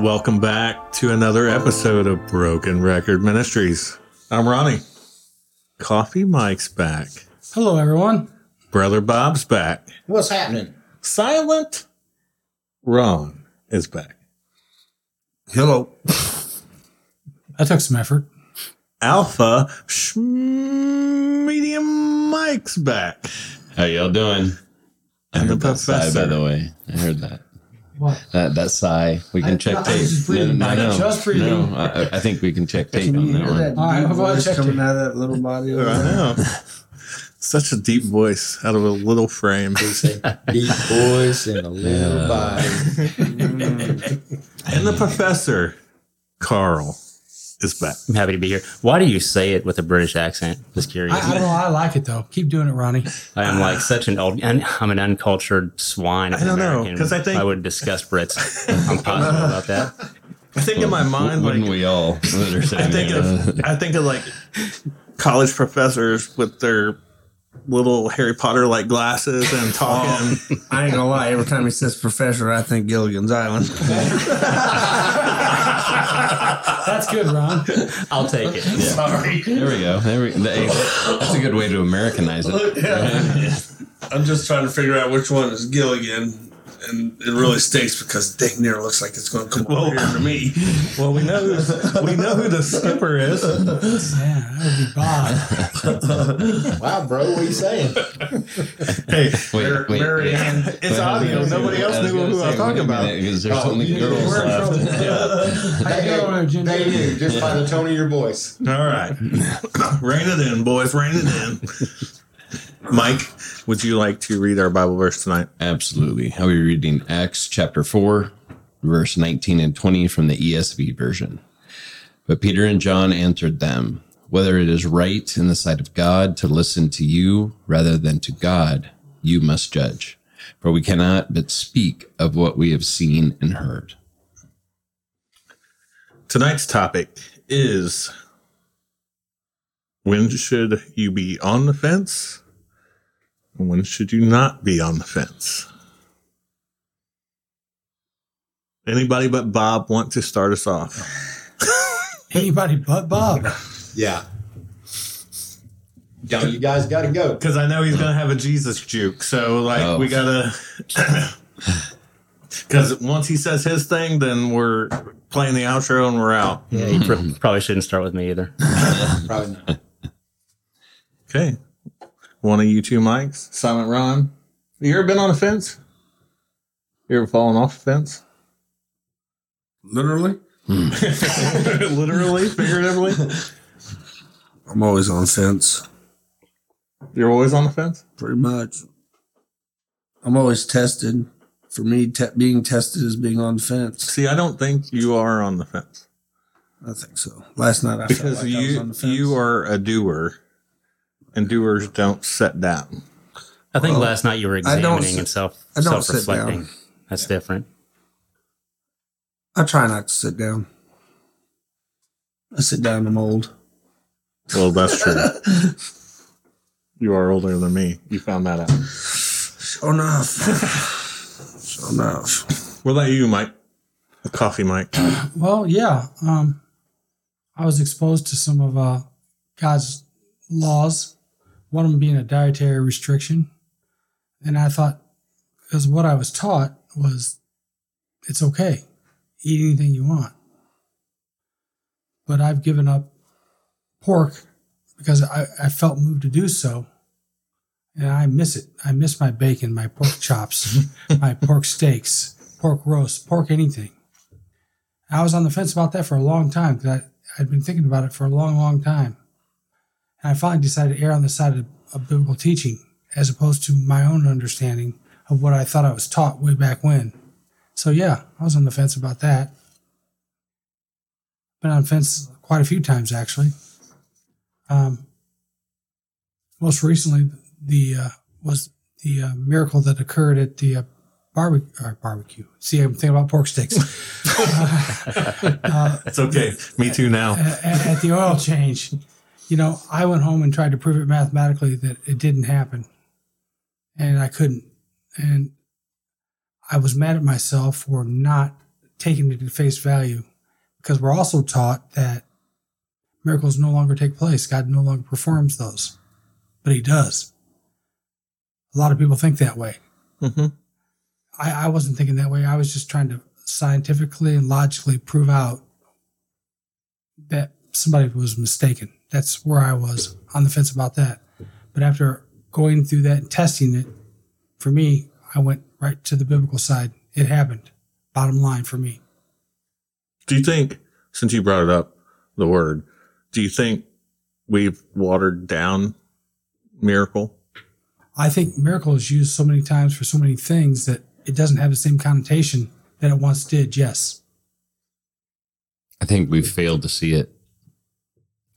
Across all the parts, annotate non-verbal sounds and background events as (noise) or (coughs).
Welcome back to another episode of Broken Record Ministries. I'm Ronnie. Coffee Mike's back. Hello, everyone. Brother Bob's back. What's happening? Silent Ron is back. Hello. That took some effort. Alpha Sh- Medium Mike's back. How y'all doing? I And the heard that sigh, professor. by the way. I heard that. What? That that sigh. We can I- check I was tape. just breathing, Mike. Just breathing. No, I, I think we can check tape Can on you that one. that All right, deep I'll go ahead and voice check coming it. out of that little body? over I there? know. Such a deep voice out of a little frame. Deep voice and a little Yeah. body. (laughs) And the professor, Carl, is back. I'm happy to be here. Why do you say it with a British accent? Just curious. I, I don't know. I like it though. Keep doing it, Ronnie. I am like such an old, and I'm an uncultured swine. of I don't an know, American. 'cause I think- I would disgust Brits. I'm (laughs) positive about that. I think in my mind, Wouldn't like, we all? I think of I think of like college professors with their little Harry Potter like glasses and oh. talking. (laughs) I ain't gonna lie. Every time he says professor, I think Gilligan's Island. (laughs) That's good, Ron. I'll take it. (laughs) Sorry. There we go. There we, that- that's a good way to Americanize it. (laughs) I'm just trying to figure out which one is Gilligan. And it really stinks because dang near looks like it's going to come over here to me. (laughs) well, we know who, we know who the skipper is. Yeah, that would be Bob. Wow, bro, what are you saying? Hey, Wait, wait, Mary wait. Ann. it's Wait, audio. Nobody else knew who I was talking about. Because there's only you- girls we're left. How you doing over there, Ginger? They knew just by the tone of your voice. All right, (laughs) rein it in, boys. Rein it in. Mike, would you like to read our Bible verse tonight? Absolutely. I'll be reading Acts chapter 4, verse 19 and 20 from the ESV version. But Peter and John answered them, Whether it is right in the sight of God to listen to you rather than to God, you must judge. For we cannot but speak of what we have seen and heard. Tonight's topic is when should you be on the fence? And when should you not be on the fence? Anybody but Bob want to start us off? (laughs) Anybody but Bob. Yeah. Yo, you guys got to go. Because I know he's gonna have a Jesus juke, so like Oh. we gotta. (coughs) Because once he says his thing, then we're playing the outro and we're out. Yeah, you pr- probably shouldn't start with me either. Probably not. Okay, one of you two mics, Silent Ron. You ever been on a fence? You ever fallen off a fence? Literally? Hmm. (laughs) Literally, figuratively. I'm always on the fence, You're always on the fence. pretty much. I'm always tested. For me, te- being tested is being on the fence. See, I don't think you are on the fence I think so. Last night I felt because like I was you on the fence. you are a doer, and doers don't set down. I think Well, last night you were examining sit- and self self reflecting. That's different. I try not to sit down. I sit down to mold. Well, that's true. (laughs) you are older than me. You found that out. Sure enough. sure enough. What about you, Mike? The coffee Mike. (clears throat) Well, yeah. Um, I was exposed to some of uh, God's laws, one of them being a dietary restriction. And I thought, because what I was taught was it's okay, eat anything you want. But I've given up pork because I, I felt moved to do so. And I miss it. I miss my bacon, my pork chops, (laughs) my pork steaks, pork roast, pork anything. I was on the fence about that for a long time because I'd been thinking about it for a long, long time. And I finally decided to err on the side of, of biblical teaching as opposed to my own understanding of what I thought I was taught way back when. So, yeah, I was on the fence about that. Been on the fence quite a few times, actually. Um, most recently, the uh, was the uh, miracle that occurred at the uh, barbecue. Or barbecue. See, I'm thinking about pork sticks. (laughs) uh, It's okay. Me too now. at, at the oil change. You know, I went home and tried to prove it mathematically that it didn't happen, and I couldn't. And I was mad at myself for not taking it at face value because we're also taught that miracles no longer take place. God no longer performs those, but He does. A lot of people think that way. hmm I, I wasn't thinking that way. I was just trying to scientifically and logically prove out that somebody was mistaken. That's where I was on the fence about that. But after going through that and testing it, for me, I went right to the biblical side. It happened. Bottom line for me. Do you think, since you brought it up, the word, do you think we've watered down miracle? I think miracle is used so many times for so many things that it doesn't have the same connotation that it once did. Yes. I think we've failed to see it.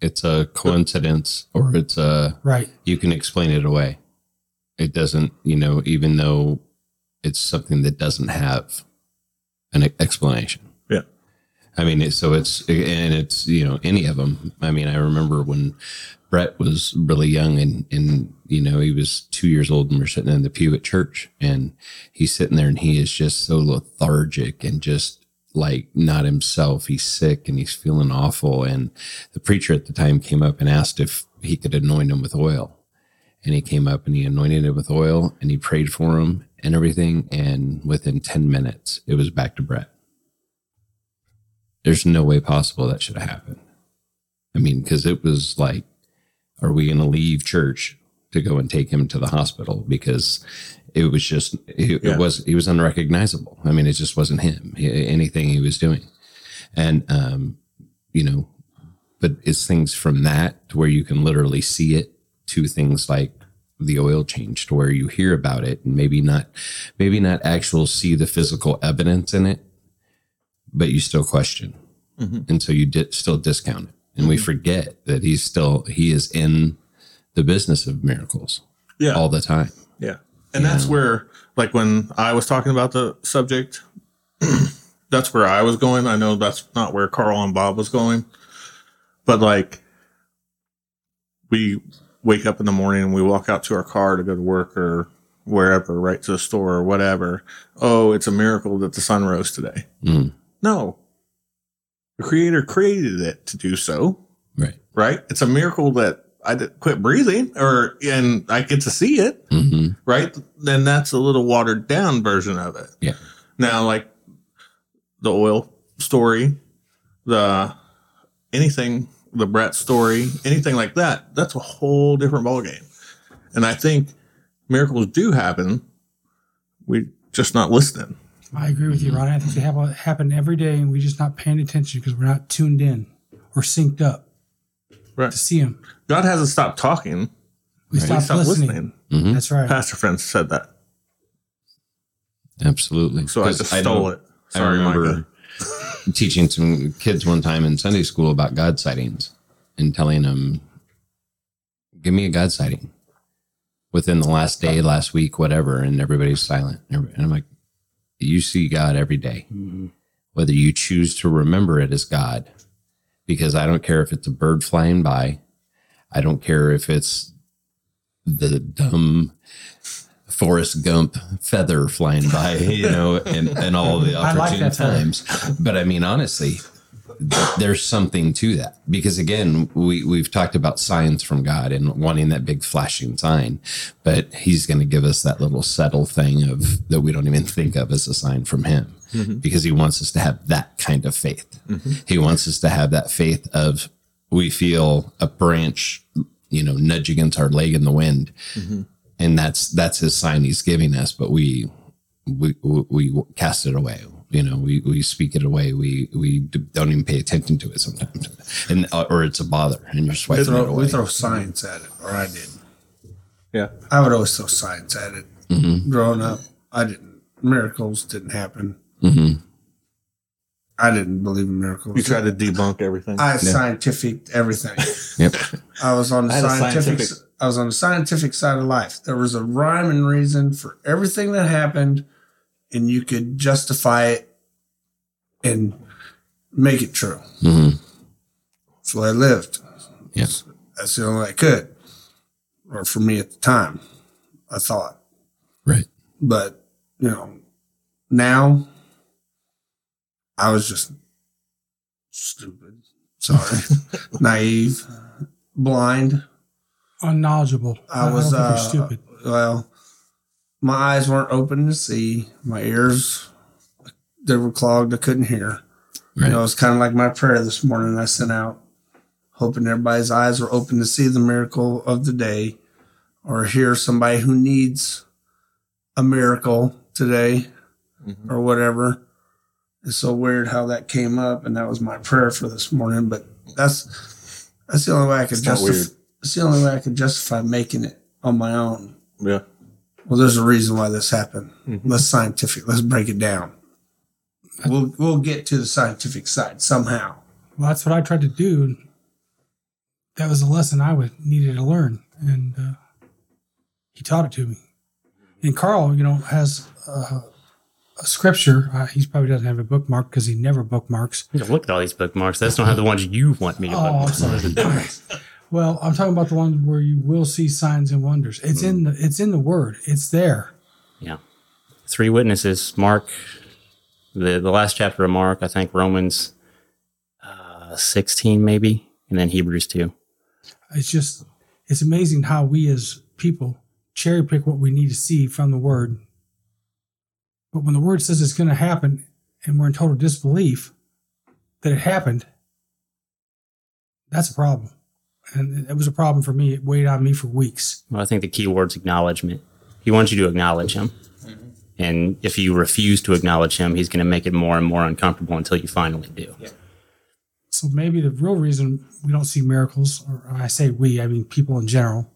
It's a coincidence or it's a, Right. you can explain it away. It doesn't, you know, even though it's something that doesn't have an e- explanation. Yeah. I mean, so it's, and it's, you know, any of them. I mean, I remember when Brett was really young and, and, you know, he was two years old and we're sitting in the pew at church and he's sitting there and he is just so lethargic and just like not himself. He's sick and he's feeling awful. And the preacher at the time came up and asked if he could anoint him with oil. And he came up and he anointed it with oil and he prayed for him and everything. And within 10 minutes, it was back to Brett. There's no way possible that should have happened. I mean, because it was like, are we going to leave church to go and take him to the hospital? Because it was just, it, Yeah. it was, he was unrecognizable. I mean, it just wasn't him, He- anything he was doing. And, um, you know, but it's things from that to where you can literally see it to things like the oil change to where you hear about it and maybe not, maybe not actual see the physical evidence in it, but you still question. Mhm. And so you di- still discount it. And we forget that he's still, he is in the business of miracles Yeah. all the time. Yeah. And that's where, like, when I was talking about the subject, (clears throat) that's where I was going. I know that's not where Carl and Bob was going. But, like, we wake up in the morning and we walk out to our car to go to work or wherever, right to the store or whatever. Oh, it's a miracle that the sun rose today. Mm, No. The creator created it to do so, right. right? It's a miracle that I did quit breathing or, and I get to see it hmm right? Then that's a little watered down version of it. Yeah. Now, like the oil story, the anything, the Brett story, anything like that, that's a whole different ballgame. And I think miracles do happen. We're just not listening. I agree with you, Ron. I think they happen, happen every day, and we're just not paying attention because we're not tuned in or synced up Right. to see them. God hasn't stopped talking. We We stop stopped listening. listening. hmm That's right. Pastor friends said that. Absolutely. So I 'Cause just know- stole it. Sorry, I remember teaching some kids one time in Sunday school about God sightings and telling them, give me a God sighting within the last day, last week, whatever. And everybody's silent. And I'm like, you see God every day, whether you choose to remember it as God, because I don't care if it's a bird flying by. I don't care if it's the dumb Forrest Gump feather flying by, you know, and, and all the like opportune feather. times. But I mean, honestly, there's something to that. Because again, we, we've talked about signs from God and wanting that big flashing sign, but he's going to give us that little subtle thing of that we don't even think of as a sign from him. Mm-hmm. Because he wants us to have that kind of faith. Mm-hmm. He wants us to have that faith of we feel a branch, you know, nudge against our leg in the wind. Mm-hmm. And that's that's his sign he's giving us but we we we, we cast it away you know we we speak it away we we don't even pay attention to it sometimes and uh, or it's a bother and you're We swiping it throw, away we throw science at it, or I did. Yeah. I would always throw science at it. Mhm. Growing up, I didn't. Miracles didn't happen. Mhm. I didn't believe in miracles. You tried to debunk everything. I scientific everything. (laughs) yep I was on the I had a scientific. scientific- I was on the scientific side of life. There was a rhyme and reason for everything that happened, and you could justify it and make it true. Mhm. That's the way I lived. yes That's the only way I could, or for me at the time, I thought. right But you know, now I was just stupid. Sorry. (laughs) Naive. Blind. Unknowledgeable. I was uh, stupid. well, my eyes weren't open to see. My ears they were clogged. I couldn't hear. Right. You know, it was kind of like my prayer this morning I sent out, hoping everybody's eyes were open to see the miracle of the day or hear somebody who needs a miracle today or whatever. It's so weird how that came up, and that was my prayer for this morning. But that's that's the only way I could justify. It's the only way I could justify making it on my own. Yeah. Well, there's a reason why this happened. Mm-hmm. Let's scientific. Let's break it down. We'll we'll get to the scientific side somehow. Well, that's what I tried to do. That was a lesson I would needed to learn, and uh, he taught it to me. And Carl, you know, has uh, a scripture. Uh, he probably doesn't have a bookmark because he never bookmarks. You know, Look at all these bookmarks. That's not have the ones you want me to Oh, I'm bookmark. sorry. (laughs) (laughs) well, I'm talking about the one where you will see signs and wonders. It's in the it's in the Word. It's there. Yeah. Three witnesses. Mark, the, the last chapter of Mark, I think Romans uh, 16, maybe, and then Hebrews 2. It's just it's amazing how we as people cherry pick what we need to see from the Word. But when the Word says it's going to happen, and we're in total disbelief that it happened, that's a problem. And it was a problem for me. It weighed on me for weeks. Well, I think the key word's acknowledgement. He wants you to acknowledge him. And if you refuse to acknowledge him, he's going to make it more and more uncomfortable until you finally do. Yeah. So maybe the real reason we don't see miracles, or I say we, I mean people in general,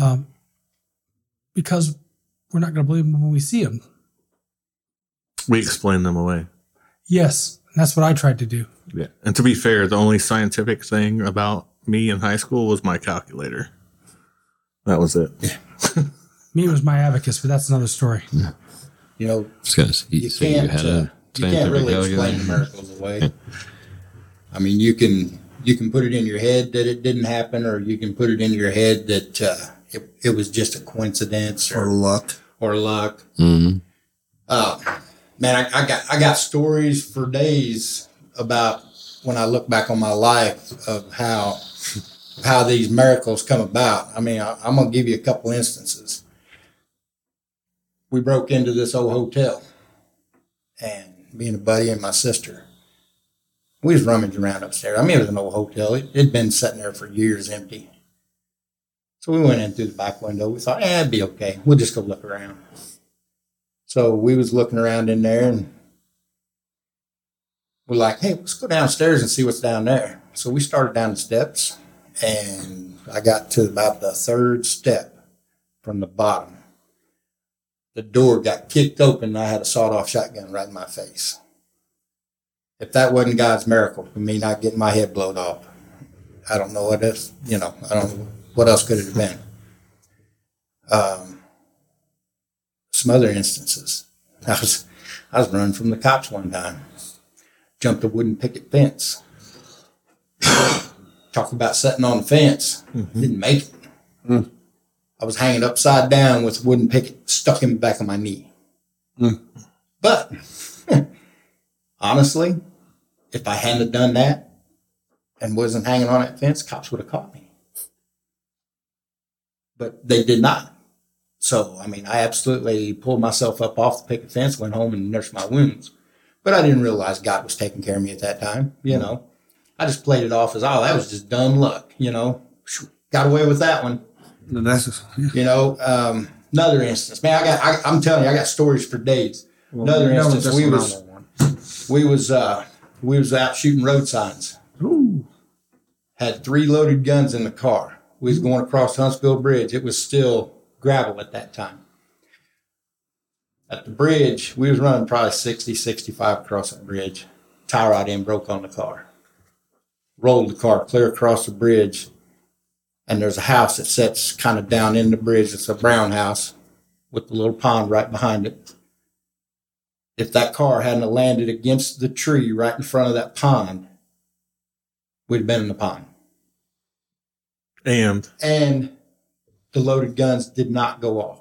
um, because we're not going to believe them when we see them. We explain them away. Yes, that's what I tried to do. Yeah. And to be fair, the only scientific thing about me in high school was my calculator. That was it. (laughs) Me, was my abacus, but that's another story. You know, Just gonna say, you so can't had uh, you can't really calculator? explain the miracles away. (laughs) I mean, you can you can put it in your head that it didn't happen, or you can put it in your head that uh, it, it was just a coincidence Or or luck. or luck. Mhm. Uh, man, I, I got I got stories for days about when I look back on my life of how (laughs) how these miracles come about. I mean, I, I'm gonna give you a couple instances. We broke into this old hotel, and me and a buddy and my sister, we was rummaging around upstairs. I mean, it was an old hotel. It had been sitting there for years empty. So we went in through the back window. We thought, eh, it'd be okay. We'll just go look around. So we was looking around in there and we're like, hey, let's go downstairs and see what's down there. So we started down the steps and I got to about the third step from the bottom. The door got kicked open and I had a sawed off shotgun right in my face. If that wasn't God's miracle for me not getting my head blown off, I don't know what else, you know, I don't know what else could it have been. Um, some other instances. (laughs) I was I was running from the cops one time. Jumped a wooden picket fence. Talk about sitting on the fence. Mm-hmm. Didn't make it. Mm. I was hanging upside down with a wooden picket stuck in the back of my knee. Mm. But (laughs) honestly, if I hadn't have done that and wasn't hanging on that fence, cops would have caught me. But they did not. So, I mean, I absolutely pulled myself up off the picket fence, went home and nursed my wounds. But I didn't realize God was taking care of me at that time. You mm. know, I just played it off as, oh, that was just dumb luck. You know, got away with that one. And that's You know, um, another instance, man, I got, I, I'm telling you, I got stories for days. another you know instance, we was, we was, uh, we was out shooting road signs. Ooh. Had three loaded guns in the car. We was going across Huntsville Bridge. It was still gravel at that time. At the bridge, we was running probably 60, 65 across that bridge. Tie rod end broke on the car. Rolled the car clear across the bridge. And there's a house that sits kind of down in the bridge. It's a brown house with a little pond right behind it. If that car hadn't landed against the tree right in front of that pond, we'd have been in the pond. And And the loaded guns did not go off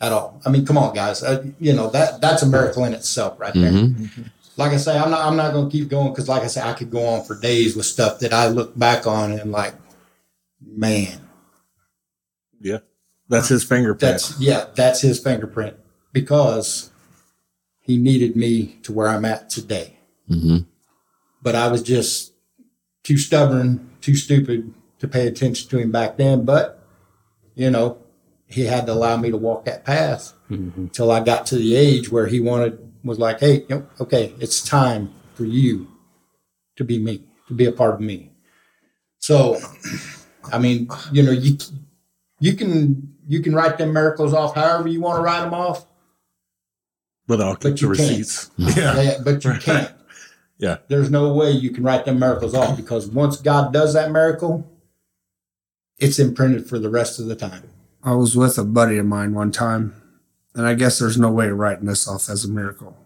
at all. I mean, come on, guys. Uh, you know that that's a miracle in itself, right there. Mhm. Like I say, I'm not I'm not gonna keep going because like I say, I could go on for days with stuff that I look back on and like, man, Yeah. That's his fingerprint. that's yeah, that's his fingerprint because he needed me to where I'm at today. hmm But I was just too stubborn, too stupid to pay attention to him back then. But you know, he had to allow me to walk that path until I got to the age where he wanted was like, hey, you know, okay, it's time for you to be me, to be a part of me. So, I mean, you know, you you can you can write them miracles off however you want to write them off, but I'll keep but the you can't. receipts. (laughs) Yeah. Yeah, but you can't. (laughs) Yeah. There's no way you can write them miracles off because once God does that miracle, it's imprinted for the rest of the time. I was with a buddy of mine one time, and I guess there's no way of writing this off as a miracle.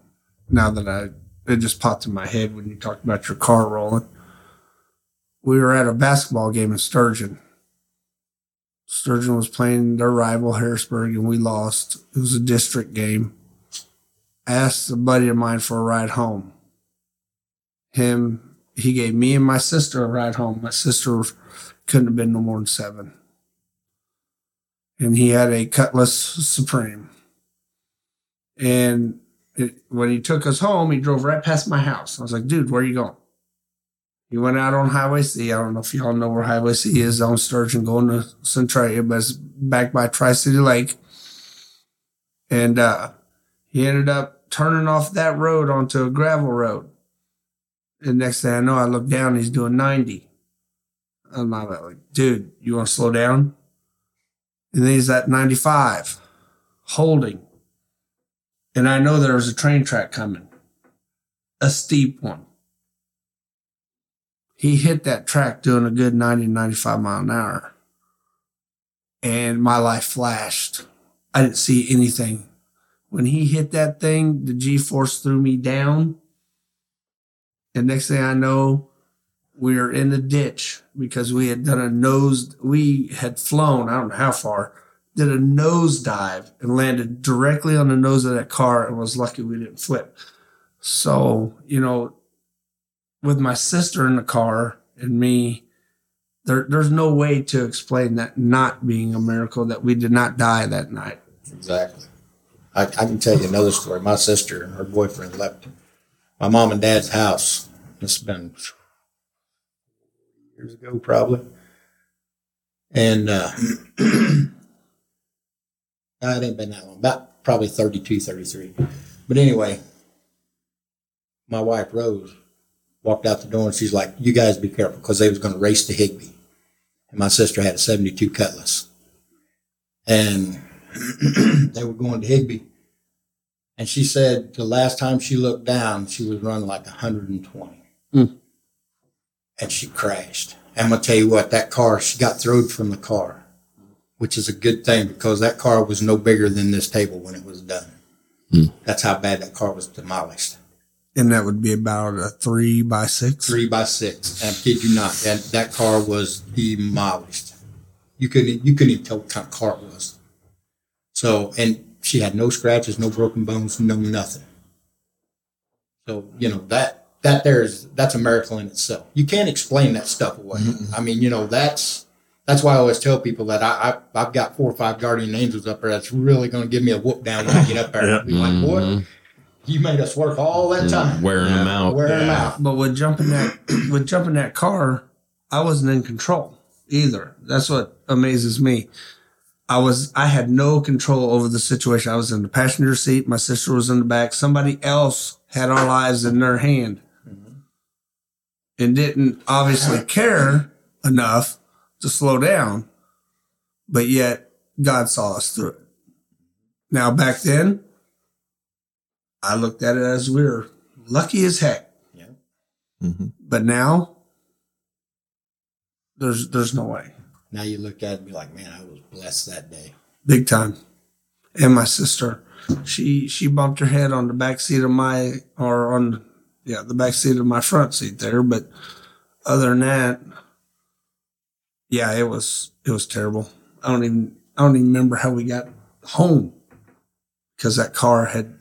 Now that I, it just popped in my head when you talked about your car rolling. We were at a basketball game in Sturgeon. Sturgeon was playing their rival Harrisburg, and we lost. It was a district game. I Asked a buddy of mine for a ride home. Him, he gave me and my sister a ride home. My sister couldn't have been no more than seven and he had a Cutlass Supreme. And it, when he took us home, he drove right past my house. I was like, dude, where are you going? He went out on Highway C. I don't know if y'all know where Highway C is on Sturgeon going to Centralia, but it's back by Tri City Lake. And uh, he ended up turning off that road onto a gravel road. And next thing I know, I look down, he's doing 90. I'm like, dude, you want to slow down? And then he's at 95, holding. And I know there was a train track coming, a steep one. He hit that track doing a good 90, 95 mile an hour. And my life flashed. I didn't see anything. When he hit that thing, the G force threw me down. And next thing I know, we were in the ditch because we had done a nose we had flown i don't know how far did a nose dive and landed directly on the nose of that car and was lucky we didn't flip so you know with my sister in the car and me there, there's no way to explain that not being a miracle that we did not die that night Exactly. I, I can tell you another story. My sister and her boyfriend left my mom and dad's house. Has been years ago, probably. And uh, (clears throat) it ain't been that long, about probably 32, 33. But anyway, my wife Rose walked out the door and she's like, "You guys be careful," because they was going to race to Higbee, and my sister had a '72 Cutlass, and (clears throat) they were going to Higbee. And she said the last time she looked down, she was running like 120. Mm. And she crashed. I'm going to tell you what, that car, she got thrown from the car, which is a good thing because that car was no bigger than this table when it was done. Hmm. That's how bad that car was demolished. and that would be about a three by six Three by six. And I kid you not, that, that car was demolished. You couldn't, you couldn't even tell what kind of car it was. So, and she had no scratches, no broken bones, no nothing. So, you know, that, that there's, that's a miracle in itself. You can't explain that stuff away. Mm-hmm. I mean, you know, that's, that's why I always tell people that I, I, I've got four or five guardian angels up there that's really going to give me a whoop down when I get up there. Yeah. Be like, boy, mm-hmm. you made us work all that mm-hmm. time. Wearing them out. Wearing them out. But with jumping that (clears throat) with jumping that car, I wasn't in control either. That's what amazes me. I was I had no control over the situation. I was in the passenger seat. My sister was in the back. Somebody else had our lives in their hand mm-hmm. and didn't obviously care enough to slow down. But yet God saw us through it. Now back then, I looked at it as we were lucky as heck. Yeah. Mm-hmm. But now, there's there's no way. Now you look at it and be like, man, I was blessed that day. Big time. And my sister, she she bumped her head on the back seat of my or on yeah, the back seat of my front seat there. But other than that, yeah, it was it was terrible. I don't even I don't even remember how we got home because that car had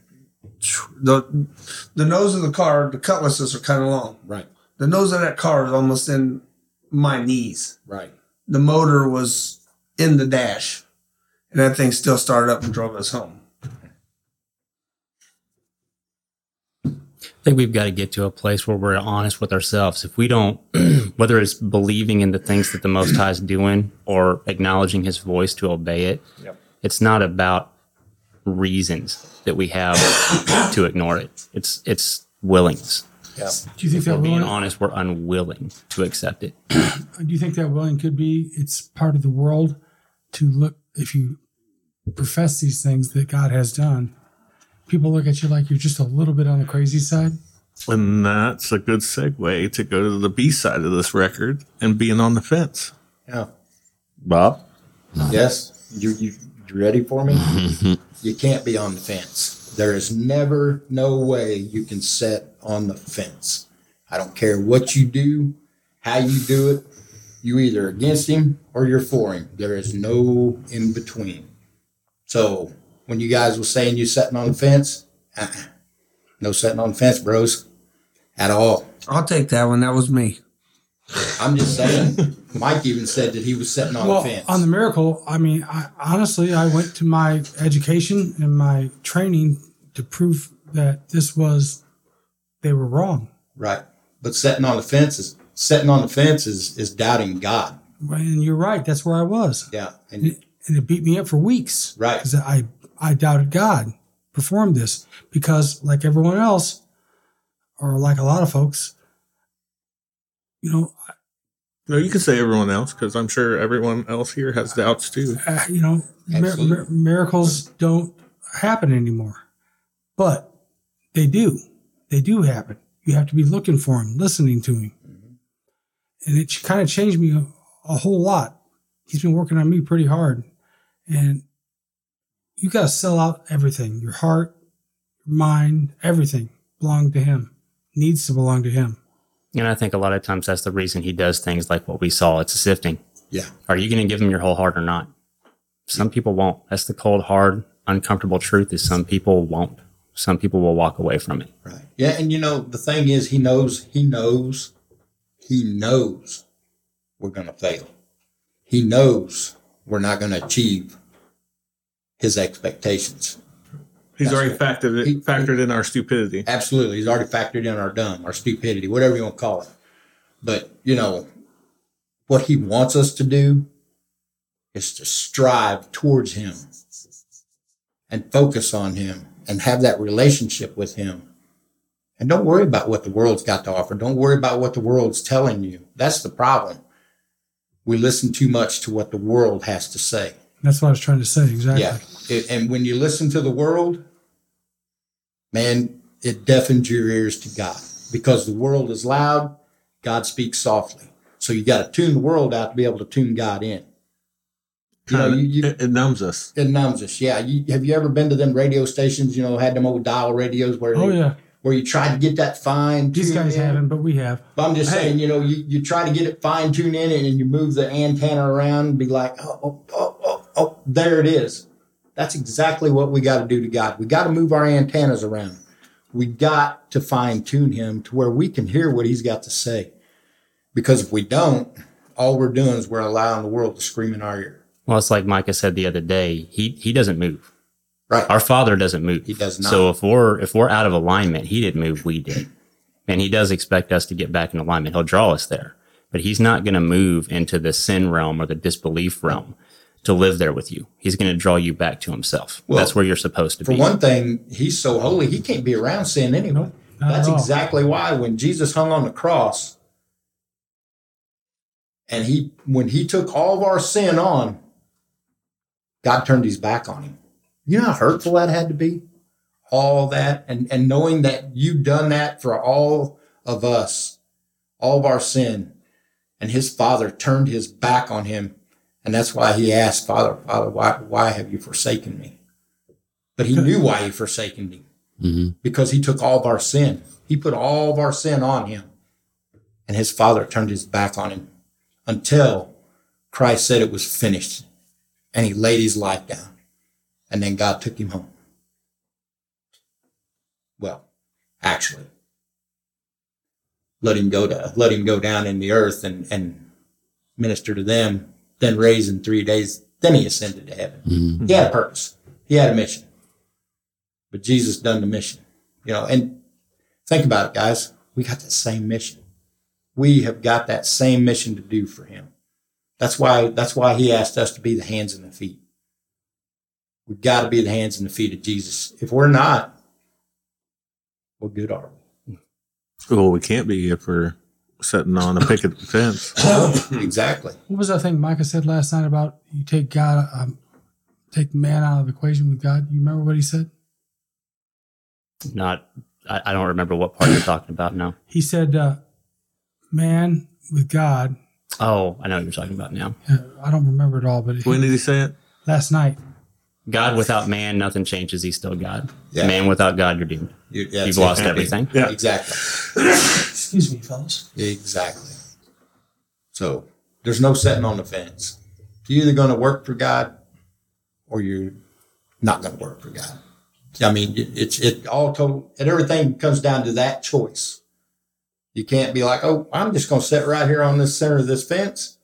the the nose of the car, the cutlasses are kind of long. Right. The nose of that car is almost in my knees. Right. The motor was in the dash, and that thing still started up and drove us home. I think we've got to get to a place where we're honest with ourselves. If we don't, (clears throat) whether it's believing in the things that the Most High is doing or acknowledging His voice to obey it, Yep. it's not about reasons that we have to ignore it. It's it's willings. Yeah. Do you think If we're that being honest, we're unwilling to accept it. (clears throat) Do you think that willing could be? It's part of the world to look. If you profess these things that God has done, people look at you like you're just a little bit on the crazy side. And that's a good segue to go to the B side of this record and being on the fence. Yeah. Bob? Yes. You, you you ready for me? (laughs) you can't be on the fence. There is never no way you can sit on the fence. I don't care what you do, how you do it. You either against him or you're for him. There is no in between. So when you guys were saying you're sitting on the fence, uh-uh. no sitting on the fence, bros, at all. I'll take that one. That was me. I'm just saying. Mike even said that he was sitting on well, the fence. on the miracle, I mean, I, honestly, I went to my education and my training to prove that this was they were wrong. Right. But sitting on the fence is sitting on the fence is, is doubting God. And you're right. That's where I was. Yeah. And and it beat me up for weeks. Right. Because I, I doubted God performed this because, like everyone else, or like a lot of folks, you know, No, you can say everyone else because I'm sure everyone else here has doubts too. uh, you know, mir- mir- miracles don't happen anymore, but they do. They do happen. You have to be looking for them, listening to him, and it kind of changed me a, a whole lot. He's been working on me pretty hard, and you got to sell out everything. Your heart, your mind, everything belong to him. Needs to belong to him. And I think a lot of times that's the reason he does things like what we saw. It's a sifting. yeah. Are you going to give him your whole heart or not? Some people won't. That's the cold, hard, uncomfortable truth is some people won't. Some people will walk away from it. Right. Yeah. And you know, the thing is, he knows, he knows, he knows we're going to fail. He knows we're not going to achieve his expectations. He's That's already factored it, He- factored in our stupidity. Absolutely. He's already factored in our dumb, our stupidity, whatever you want to call it. But, you know, what he wants us to do is to strive towards him and focus on him and have that relationship with him. And don't worry about what the world's got to offer. Don't worry about what the world's telling you. That's the problem. We listen too much to what the world has to say. That's what I was trying to say. Exactly. Yeah. It- and when you listen to the world, man, it deafens your ears to God because the world is loud. God speaks softly. So you got to tune the world out to be able to tune God in. You know, you, you, it, it numbs us. it numbs us. Yeah. You, have you ever been to them radio stations? You know, had them old dial radios where Oh they- yeah. where you try to get that fine. These guys in. haven't, but we have. But I'm just Hey. saying, you know, you, you try to get it fine tuned in and you move the antenna around and be like, oh, oh, oh, oh, there it is. That's exactly what we got to do to God. We got to move our antennas around. We got to fine tune him to where we can hear what he's got to say. Because if we don't, all we're doing is we're allowing the world to scream in our ear. Well, it's like Micah said the other day. He he doesn't move. Right. Our Father doesn't move. He does not. So if we're if we're out of alignment, He didn't move. We did, and He does expect us to get back in alignment. He'll draw us there, but He's not going to move into the sin realm or the disbelief realm to live there with you. He's going to draw you back to Himself. Well, That's where you're supposed to For be. For one thing, he's so holy, he can't be around sin anyway. Not That's exactly why when Jesus hung on the cross and he when he took all of our sin on, God turned his back on him. You know how hurtful that had to be? All that and, and knowing that you've done that for all of us, all of our sin, and his father turned his back on him. And that's why he asked, Father, Father, why why have you forsaken me? But he knew why he forsaken me Mhm. because he took all of our sin. He put all of our sin on him. And his father turned his back on him until Christ said it was finished. And he laid his life down. And then God took him home. well, actually, let him go to let him go down in the earth and and minister to them. Then raised in three days. Then he ascended to heaven. Mhm. He had a purpose. He had a mission. But Jesus done the mission. You know, and think about it, guys. We got that same mission. We have got that same mission to do for him. That's why that's why he asked us to be the hands and the feet. We've got to be the hands and the feet of Jesus. If we're not, what good are we? Well, we can't be if we're sitting on a picket (laughs) fence. (laughs) exactly. What was that thing Micah said last night about you take God, um, take man out of the equation with God? You remember what he said? Not, I, I don't remember what part you're talking about now. He said, uh, man with God. Oh, I know what you're talking about now. Uh, I don't remember it all, but when did he say it? last night. God without man, nothing changes. He's still God. Yeah. Man without God, you're doomed. You, that's You've it. lost everything. Yeah. Exactly. (laughs) Excuse me, fellas. Exactly. So there's no setting on the fence. You're either going to work for God or you're not going to work for God. I mean, it- it's it all total, and everything comes down to that choice. You can't be like, oh, I'm just going to sit right here on this center of this fence,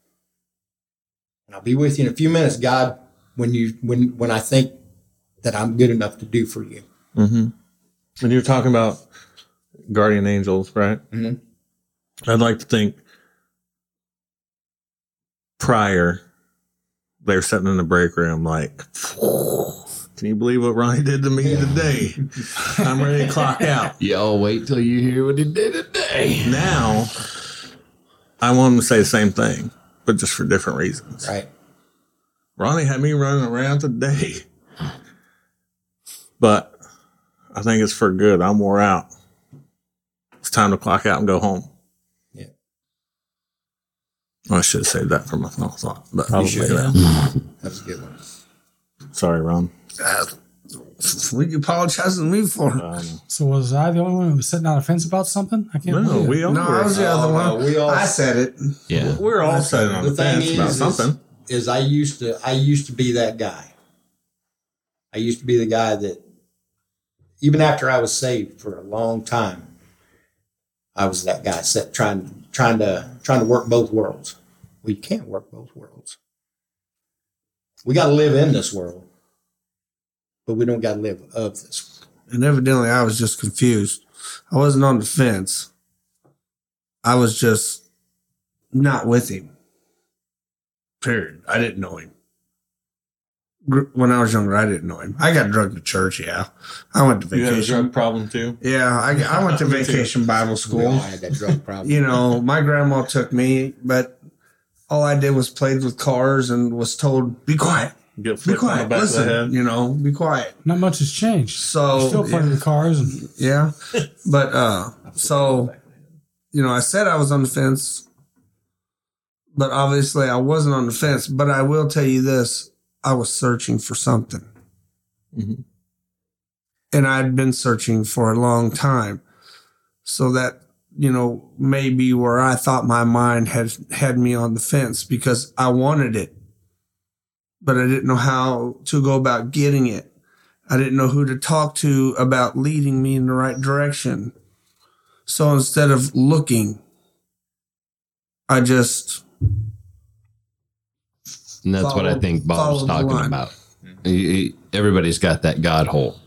and I'll be with you in a few minutes, God. When you when when I think that I'm good enough to do for you. Mm-hmm. And you're talking about guardian angels, right? Mhm. I'd like to think prior they were sitting in the break room like, (laughs) can you believe what Ronnie did to me today? I'm ready to clock out. (laughs) Y'all wait till you hear what he did today. Now, I want him to say the same thing, but just for different reasons. Right. Ronnie had me running around today. But I think it's for good. I'm wore out. It's time to clock out and go home. Yeah. I should have saved that for my final thought. But Probably, look at that. That's a good one. Sorry, Ron. Uh, what you apologizing to me for? Um, So was I the only one who was sitting on a fence about something? I can't no, we all No, I was the other Oh, one. no, we all- I said it. Yeah. We're all sitting on the, The thing fence about is, is, something. is I used to I used to be that guy. I used to be the guy that even after I was saved for a long time, I was that guy set trying trying to trying to work both worlds. We can't work both worlds. We got to live in this world, but we don't got to live of this. And evidently, I was just confused. I wasn't on the fence. I was just not with him. Period. I didn't know him. Gr- When I was younger, I didn't know him. I got drugged to church. Yeah, I went to vacation. You had a drug problem too. Yeah, I, I went to (laughs) Me too. vacation Bible We all school. had that drug problem. You know, my grandma took me, but all I did was played with cars and was told, "Be quiet, Get be flipped the quiet, back of the listen." head. You know, be quiet. Not much has changed. So Still playing with cars and Yeah. But uh so you know, I said I was on the fence, but obviously I wasn't on the fence. But I will tell you this I was searching for something. Mhm. And I'd been searching for a long time. So that, you know, may be where I thought my mind had had me on the fence because I wanted it. But I didn't know how to go about getting it. I didn't know who to talk to about leading me in the right direction. So instead of looking, I just And that's what I think Bob's follow the talking line. about. He- he- everybody's got that God hole.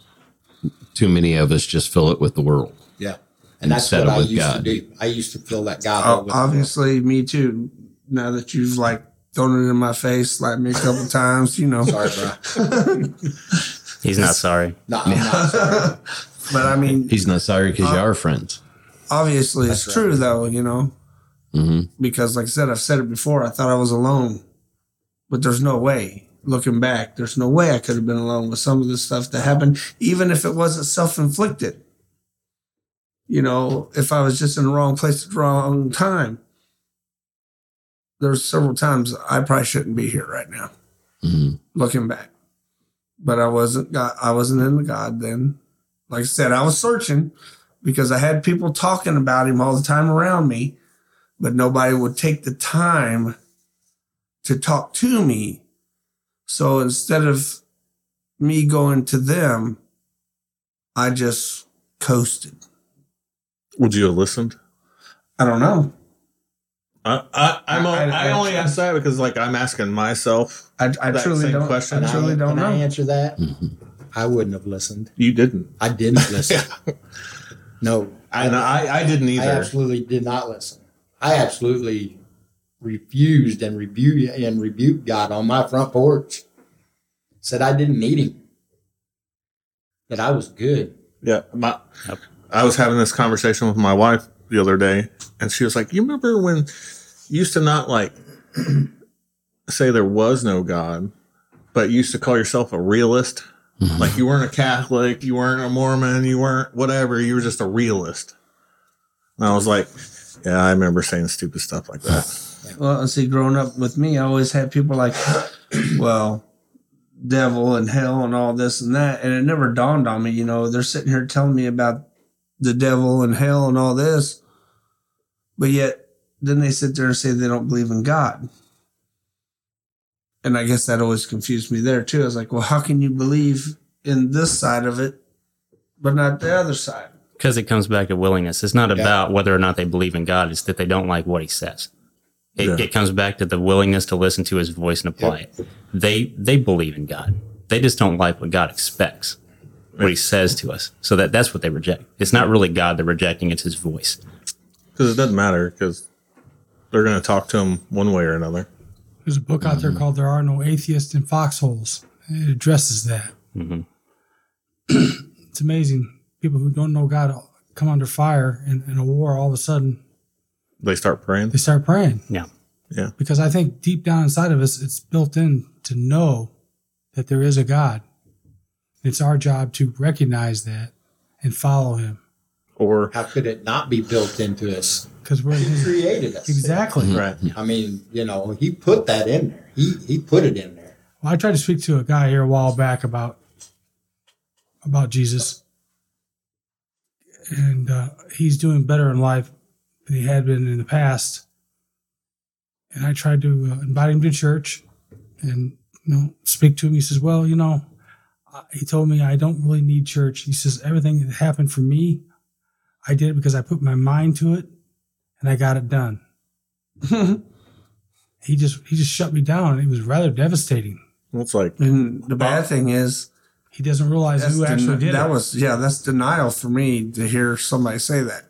Too many of us just fill it with the world. Yeah. And that's what I used God. to do. I used to fill that God. uh, hole with- obviously me too. Now that you've like thrown it in my face, slapped me a couple (laughs) times, you know. Sorry, bro. (laughs) He's not sorry. No, I'm not sorry. (laughs) But I mean, He's not sorry because you are friends. obviously it's That's true though, you know. hmm Because like I said, I've said it before. I thought I was alone, but there's no way. Looking back, there's no way I could have been alone with some of the stuff that happened, even if it wasn't self-inflicted. You know, if I was just in the wrong place at the wrong time. There's several times I probably shouldn't be here right now. hmm looking back. But I wasn't God, I wasn't in the God then. Like I said, I was searching because I had people talking about him all the time around me, but nobody would take the time to talk to me. So instead of me going to them, I just coasted. Would you have listened? I don't know. I, I, I'm, I- I, I- only ask that because, like, I'm asking myself. I, I That truly same don't. question. I truly I, don't can I answer that? Mm-hmm. I wouldn't have listened. You didn't, I didn't (laughs) listen. No, and I, I didn't either. I absolutely did not listen. I absolutely refused and rebuked and rebuked God on my front porch. Said I didn't need him. That I was good. Yeah, my, Yep. I was having this conversation with my wife the other day, and she was like, "You remember when you used to not like (clears throat) say there was no God, but you used to call yourself a realist? Mm-hmm. Like you weren't a Catholic, you weren't a Mormon, you weren't whatever. You were just a realist." And I was like, "Yeah, I remember saying stupid stuff like that." Well, see, growing up with me, I always had people like, (clears throat) well, devil and hell and all this and that. And it never dawned on me, you know, they're sitting here telling me about the devil and hell and all this. But yet, then they sit there and say they don't believe in God. And I guess that always confused me there too. I was like, well, how can you believe in this side of it, but not the other side? Because it comes back to willingness. It's not about whether or not they believe in God, it's that they don't like what he says. It, Yeah. it comes back to the willingness to listen to his voice and apply it. They they believe in God. They just don't like what God expects, what he says to us. So that that's what they reject. It's not really God they're rejecting, it's his voice. Because it doesn't matter because they're going to talk to him one way or another. There's a book out there called "There Are No Atheists in Foxholes." It addresses that. Mhm. (clears throat) it's amazing. People who don't know God come under fire in, in a war. All of a sudden, They start praying. they start praying Yeah. Yeah. Because I think deep down inside of us, it's built in to know that there is a God. It's our job to recognize that and follow Him Or How could it not be built into us? because we're He created us. exactly. right. I mean, you know, he put that in there. He he put it in there. Well, I tried to speak to a guy here a while back about about Jesus, and uh, he's doing better in life than he had been in the past. And I tried to uh, invite him to church, and you know, speak to him. He says, "Well, you know," uh, he told me, "I don't really need church." He says, "Everything that happened for me, I did it because I put my mind to it, and I got it done." (laughs) he just he just shut me down, and it was rather devastating. Well, It's like And the bad thing is, He doesn't realize who actually den- did that it. was, yeah, that's denial for me to hear somebody say that.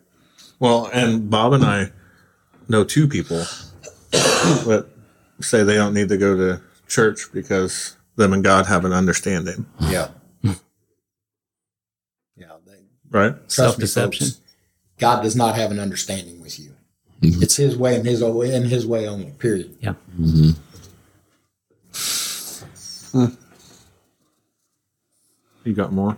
Well, and Bob and I know two people (coughs) that say they don't need to go to church because them and God have an understanding, Yeah. (laughs) yeah. They, right? Self-deception. God does not have an understanding with you. Mm-hmm. It's His way and His way and His way only. Period. Yeah. Mm-hmm. You got more?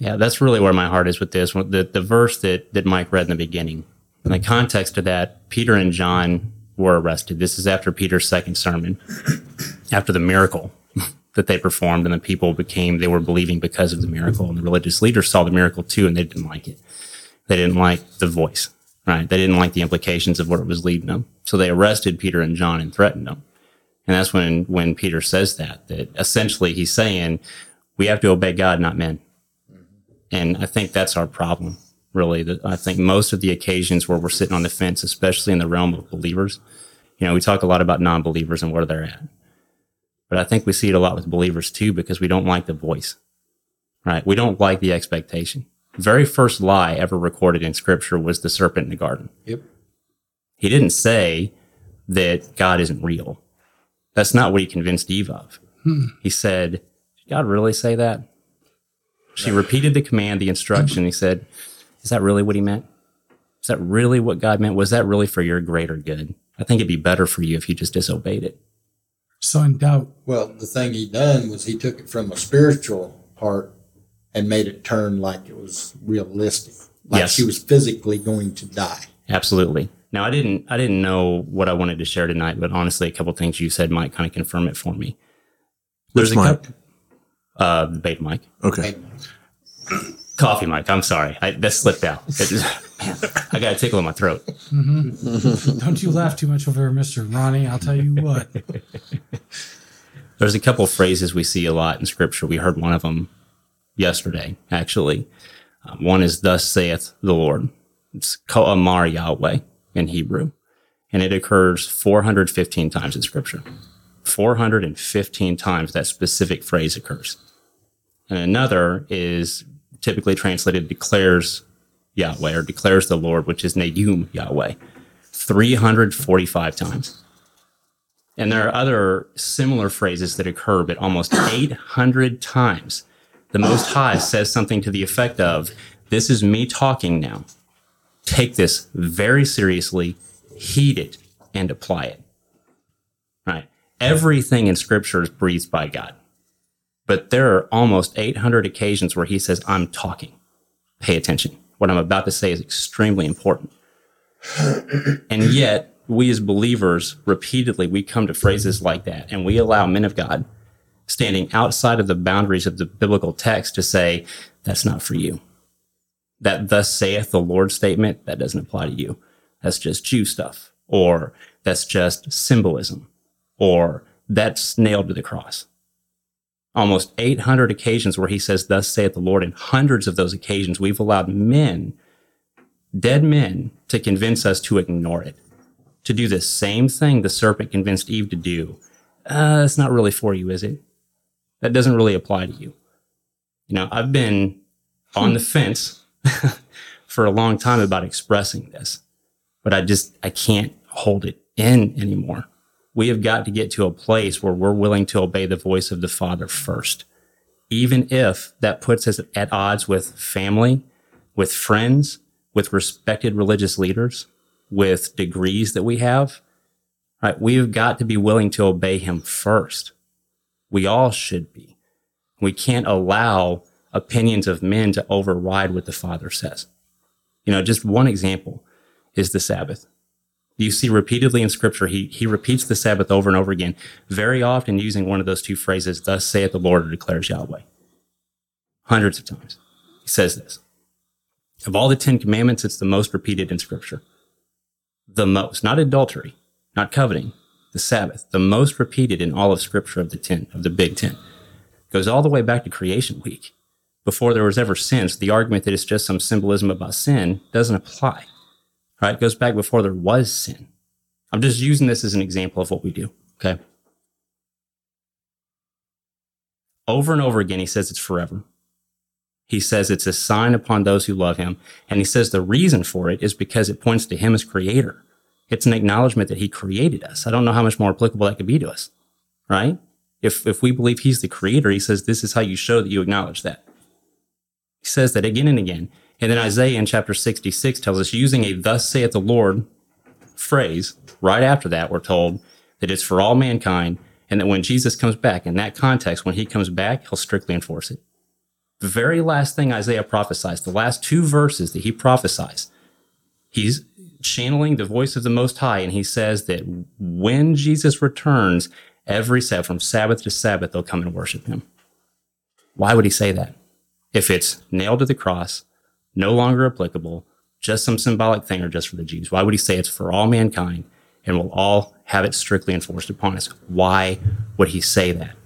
Yeah, that's really where my heart is with this. The the verse that that Mike read in the beginning. In the mm-hmm. context of that, Peter and John were arrested. This is after Peter's second sermon, (laughs) after the miracle (laughs) that they performed, and the people became they were believing because of the miracle, and the religious leaders saw the miracle too, and they didn't like it. They didn't like the voice, right? They didn't like the implications of what it was leading them. So they arrested Peter and John and threatened them. And that's when when Peter says that that essentially he's saying we have to obey God, not men. And I think that's our problem, really. That I think most of the occasions where we're sitting on the fence, especially in the realm of believers, you know, we talk a lot about non believers and where they're at. But I think we see it a lot with believers too because we don't like the voice, right? We don't like the expectation. Very first lie ever recorded in scripture was the serpent in the garden. Yep. He didn't say that God isn't real. That's not what he convinced Eve of. Hmm. He said, Did God really say that? She repeated the command, the instruction. He said, Is that really what he meant? Is that really what God meant? Was that really for your greater good? I think it'd be better for you if you just disobeyed it. So in doubt. Well, the thing he done was he took it from a spiritual part and made it turn like it was realistic, like Yes. she was physically going to die. Absolutely. Now I didn't I didn't know what I wanted to share tonight, but honestly a couple things you said might kind of confirm it for me. Which a mic? couple uh the beta mic. Okay. Coffee mic. I'm sorry. I, that slipped out. Man, I got a tickle in my throat. Don't you laugh too much over here, Mister Ronnie. I'll tell you what. There's a couple phrases we see a lot in scripture. We heard one of them yesterday, actually. Um, one is "Thus saith the Lord." It's Amar Yahweh in Hebrew, and it occurs 415 times in Scripture. 415 times that specific phrase occurs. And another is typically translated declares Yahweh or declares the Lord, which is Nayum Yahweh, 345 times. And there are other similar phrases that occur, but almost 800 times. The Most High says something to the effect of, This is me talking now. Take this very seriously, heed it, and apply it. Right? Everything in Scripture is breathed by God. But there are almost 800 occasions where He says, I'm talking. Pay attention. What I'm about to say is extremely important. and yet, we as believers repeatedly we come to phrases like that and we allow men of god standing outside of the boundaries of the biblical text to say that's not for you that thus saith the lord statement that doesn't apply to you that's just jew stuff or that's just symbolism or that's nailed to the cross almost 800 occasions where he says thus saith the lord and hundreds of those occasions we've allowed men dead men to convince us to ignore it to do the same thing the serpent convinced Eve to do, uh, it's not really for you, is it? That doesn't really apply to you. You know, I've been on the fence (laughs) for a long time about expressing this, but I just, I can't hold it in anymore. We have got to get to a place where we're willing to obey the voice of the Father first, even if that puts us at odds with family, with friends, with respected religious leaders with degrees that we have, right? We've got to be willing to obey him first. We all should be. We can't allow opinions of men to override what the Father says. You know, just one example is the Sabbath. You see repeatedly in scripture, he, he repeats the Sabbath over and over again, very often using one of those two phrases, thus saith the Lord or declares Yahweh. Hundreds of times. He says this. Of all the Ten Commandments, it's the most repeated in scripture the most, not adultery, not coveting, the Sabbath, the most repeated in all of scripture of the 10, of the big 10. Goes all the way back to creation week. Before there was ever sin, so the argument that it's just some symbolism about sin doesn't apply. Right? It goes back before there was sin. I'm just using this as an example of what we do. Okay. Over and over again, he says it's forever. He says it's a sign upon those who love him. And he says the reason for it is because it points to him as creator. It's an acknowledgement that he created us. I don't know how much more applicable that could be to us, right? If, if we believe he's the creator, he says this is how you show that you acknowledge that. He says that again and again. And then Isaiah in chapter 66 tells us using a thus saith the Lord phrase, right after that, we're told that it's for all mankind and that when Jesus comes back, in that context, when he comes back, he'll strictly enforce it the very last thing Isaiah prophesies, the last two verses that he prophesies, he's channeling the voice of the Most High, and he says that when Jesus returns, every Sabbath, from Sabbath to Sabbath, they'll come and worship him. Why would he say that? If it's nailed to the cross, no longer applicable, just some symbolic thing or just for the Jews, why would he say it's for all mankind and we'll all have it strictly enforced upon us? Why would he say that?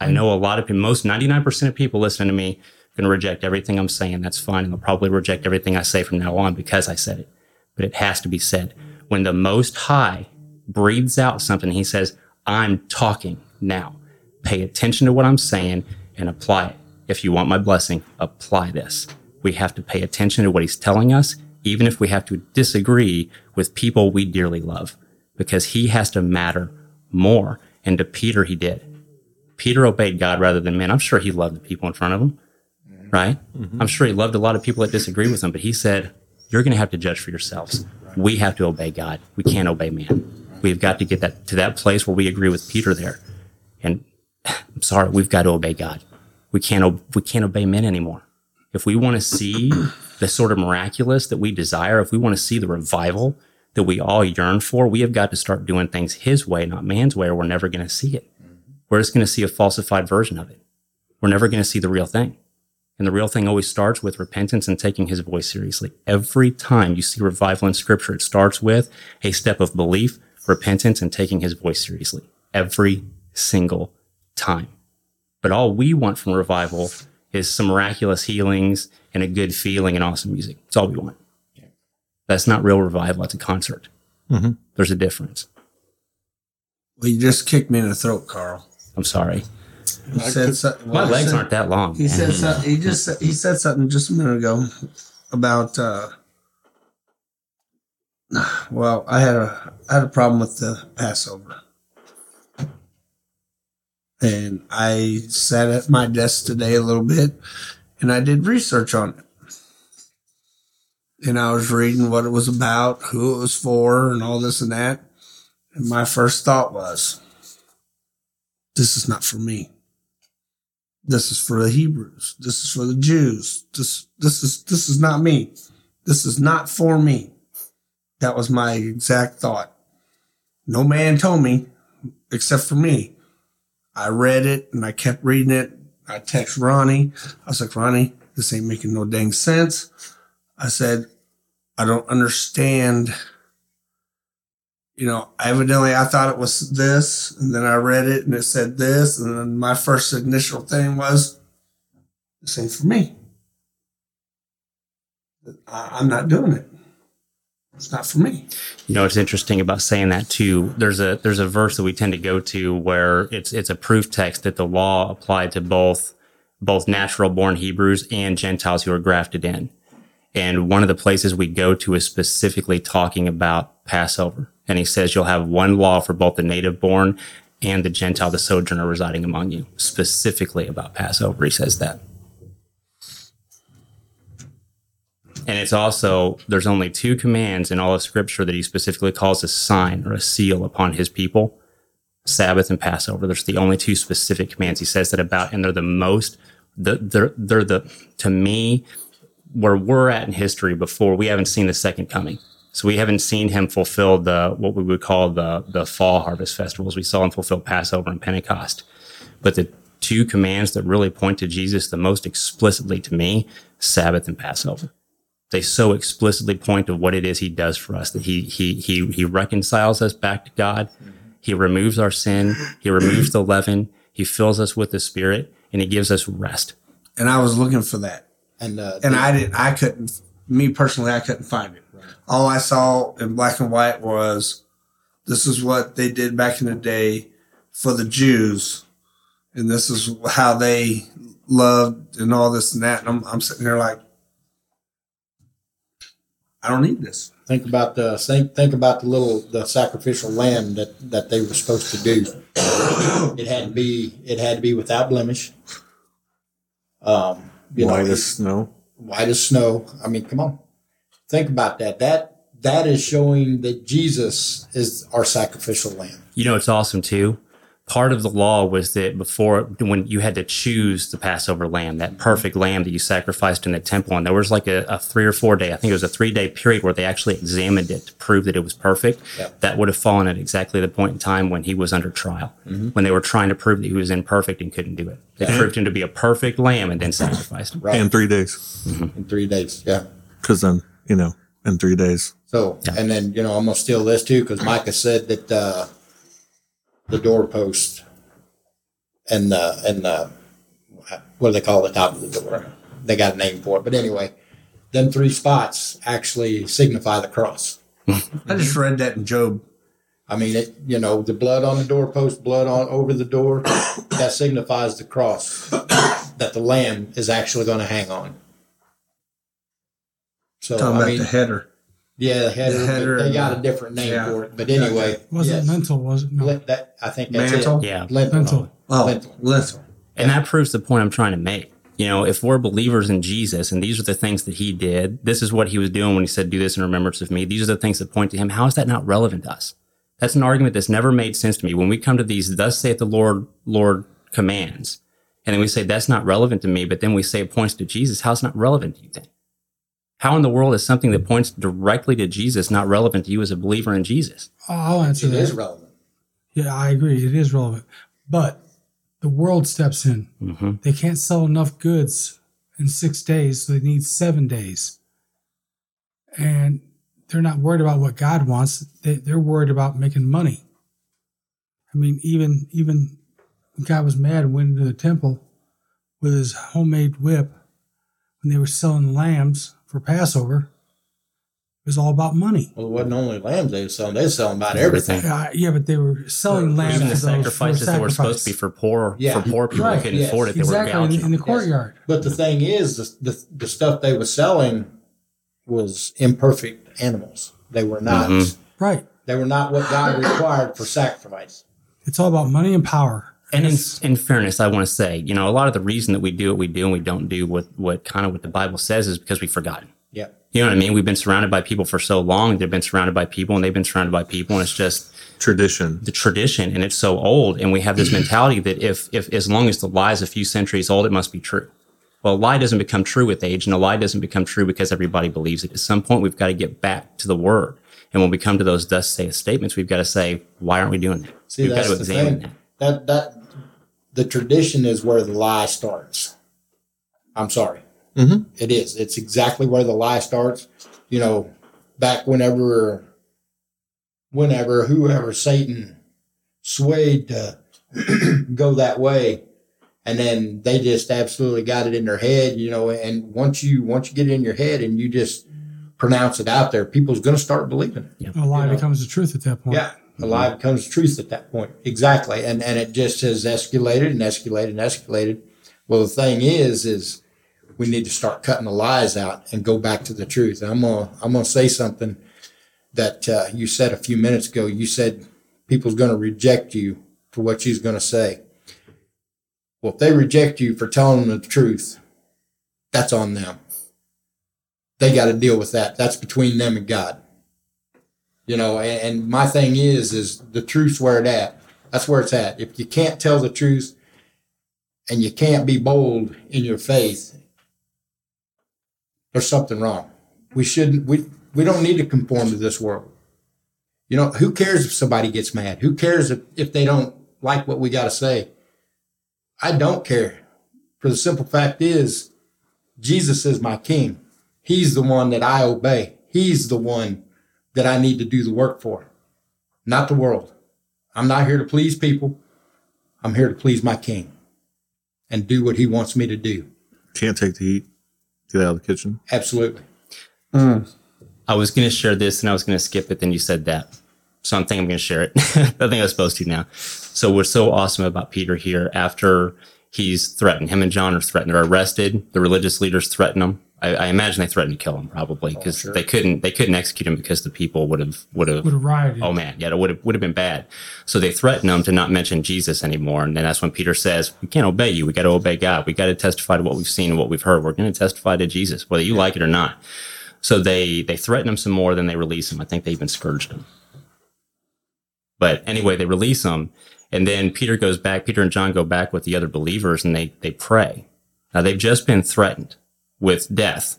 I know a lot of people, most 99% of people listening to me are going to reject everything I'm saying. That's fine. And they'll probably reject everything I say from now on because I said it. But it has to be said. When the Most High breathes out something, he says, I'm talking now. Pay attention to what I'm saying and apply it. If you want my blessing, apply this. We have to pay attention to what he's telling us, even if we have to disagree with people we dearly love, because he has to matter more. And to Peter, he did. Peter obeyed God rather than men. I'm sure he loved the people in front of him, right? Mm-hmm. I'm sure he loved a lot of people that disagree with him, but he said, You're going to have to judge for yourselves. We have to obey God. We can't obey man. We've got to get that to that place where we agree with Peter there. And (sighs) I'm sorry, we've got to obey God. We can't, we can't obey men anymore. If we want to see the sort of miraculous that we desire, if we want to see the revival that we all yearn for, we have got to start doing things his way, not man's way, or we're never going to see it we're just going to see a falsified version of it. We're never going to see the real thing. And the real thing always starts with repentance and taking his voice seriously. Every time you see revival in scripture, it starts with a step of belief, repentance, and taking his voice seriously. Every single time. But all we want from revival is some miraculous healings and a good feeling and awesome music. That's all we want. That's not real revival. That's a concert. Mhm. There's a difference. Well, you just kicked me in the throat, Carl. I'm sorry. You said so- My legs said- aren't that long. He said something. He just he said something just a minute ago about. uh (sighs) Well, I had a I had a problem with the Passover, and I sat at my desk today a little bit, and I did research on it. And I was reading what it was about, who it was for, and all this and that. And my first thought was, this is not for me. This is for the Hebrews. This is for the Jews. This this is this is not me. This is not for me. That was my exact thought. No man told me except for me. I read it and I kept reading it. I text Ronnie. I was like, Ronnie, this ain't making no dang sense. I said, I don't understand. You know, evidently I thought it was this, and then I read it and it said this, and then my first initial thing was, this ain't for me. I, I'm not doing it. It's not for me. You know, it's interesting about saying that too. There's a there's a verse that we tend to go to where it's it's a proof text that the law applied to both both natural born Hebrews and Gentiles who are grafted in. And one of the places we go to is specifically talking about Passover. And he says you'll have one law for both the native born and the Gentile, the sojourner residing among you. Specifically about Passover, he says that. And it's also, there's only two commands in all of scripture that he specifically calls a sign or a seal upon his people Sabbath and Passover. There's the only two specific commands he says that about, and they're the most, the, they're, they're the, to me, where we're at in history before we haven't seen the second coming. So we haven't seen him fulfill the, what we would call the, the fall harvest festivals. We saw him fulfill Passover and Pentecost. But the two commands that really point to Jesus the most explicitly to me, Sabbath and Passover they so explicitly point to what it is he does for us that he he he he reconciles us back to God. He removes our sin. He removes the leaven. He fills us with the Spirit, and he gives us rest. And I was looking for that. And uh, And I didn't, I couldn't, me personally, I couldn't find it. All I saw in black and white was this is what they did back in the day for the Jews. And this is how they loved and all this and that. And I'm, I'm sitting there like, I don't need this. think about the think think about the little the sacrificial lamb that that they were supposed to do. It had to be it had to be without blemish. Um, you White know, as snow. white as snow. I mean, come on, think about that. That that is showing that Jesus is our sacrificial lamb. You know, it's awesome too. Part of the law was that before, when you had to choose the Passover lamb, that perfect lamb that you sacrificed in the temple, and there was like a, a three or four day, I think it was a three day period where they actually examined it to prove that it was perfect. Yeah. That would have fallen at exactly the point in time when he was under trial, when they were trying to prove that he was imperfect and couldn't do it. They proved him to be a perfect lamb and then sacrificed him. Right. And three days. in three days. Yeah. Because then, you know, in three days. So, and then, you know, I'm going to steal this too because Micah said that uh, the doorpost and the, and the, what do they call the top of the door? They got a name for it. But anyway, them three spots actually signify the cross. I just read that in Job. I mean, it, you know, the blood on the doorpost, blood on over the door, that signifies the cross that the lamb is actually going to hang on. So, Talking I about mean, the header. Yeah, the header, the header they got the- a different name yeah. for it. But anyway, Was yes. it lentil? Was it no? Lin- that I think that's Mantle? it. Yeah. Lentil. Lentil. Oh, Lentil. lentil. And that proves the point I'm trying to make. You know, if we're believers in Jesus and these are the things that he did, this is what he was doing when he said, do this in remembrance of me. These are the things that point to him. How is that not relevant to us? That's an argument that's never made sense to me. When we come to these, thus saith the Lord, Lord commands, and then we say that's not relevant to me, but then we say it points to Jesus. How's it not relevant to you then? How in the world is something that points directly to Jesus not relevant to you as a believer in Jesus? I'll answer It It is relevant. Yeah, I agree. It is relevant. But the world steps in. hmm They can't sell enough goods in six days, so they need seven days. And they're not worried about what God wants. They, they're worried about making money. I mean, even even God was mad and went into the temple, with his homemade whip when they were selling lambs for Passover. It was all about money. Well, it wasn't only lambs they were selling; they were selling about everything. Uh, yeah, but they were selling lambs Even the those for sacrifices that were supposed to be for poor Yeah. for poor people Right, couldn't yes, afford it, they exactly were in, gouging. in the them. courtyard. But the thing is, the, the the stuff they were selling was imperfect animals. They were not. Mm-hmm. Right. They were not what God required for sacrifice. It's all about money and power. And in, in fairness, I want to say, you know, a lot of the reason that we do what we do and we don't do what, what kind of what the Bible says is because we've forgotten. Yeah. You know what I mean? We've been surrounded by people for so long. They've been surrounded by people and they've been surrounded by people. And it's just Tradition. the tradition and it's so old. And we have this mentality that if, if, as long as the lie is a few centuries old, it must be true. Well, a lie doesn't become true with age and a lie doesn't become true because everybody believes it. At some point, we've got to get back to the word. And when we come to those thus saith statements, we've got to say, why aren't we doing that? See, we've got to the examine thing. that. That that the tradition is where the lie starts. I'm sorry. Mhm. It is. It's exactly where the lie starts. You know, back whenever, whenever whoever Satan swayed to (clears throat) go that way, and then they just absolutely got it in their head. You know, and once you once you get it in your head and you just pronounce it out there, people's going to start believing it. a lie you know. becomes the truth at that point. Yeah, a lie becomes truth at that point. Exactly, and and it just has escalated and escalated and escalated. Well, the thing is, is we need to start cutting the lies out and go back to the truth. I'm gonna I'm gonna say something that uh, you said a few minutes ago. You said people's going to reject you for what you're going to say. Well, if they reject you for telling them the truth, that's on them. They got to deal with that. That's between them and God you know and, and my thing is is the truth's where it at. That's where it's at. If you can't tell the truth and you can't be bold in your faith there's something wrong. We shouldn't we we don't need to conform to this world. You know who cares if somebody gets mad? Who cares if, if they don't like what we got to say? I don't care. For the simple fact is jesus is my king. He's the one that i obey. He's the one that I need to do the work for, not the world. I'm not here to please people. I'm here to please my king and do what he wants me to do. Can't take the heat. Get out of the kitchen. Absolutely. Mm. I was going to share this and I was going to skip it. Then you said that. So I'm thinking I'm going to share it. (laughs) I think I was supposed to now. So what's so awesome about Peter here after he's threatened, him and John are threatened, they're arrested. The religious leaders threaten him. I, I imagine they threatened to kill him probably oh, because sure. they couldn't, they couldn't execute him because the people would have, would have, Would have rioted. Oh man, yeah, it would have would have been bad. So they threaten him to not mention Jesus anymore, and then that's when Peter says, "We can't obey you. We got to obey God. We got to testify to what we've seen and what we've heard. We're going to testify to Jesus, whether you like it or not." So they they threaten him some more, then they release him. I think they even scourged him. But anyway, they release him, and then Peter goes back. Peter and John go back with the other believers, and they they pray. Now they've just been threatened with death,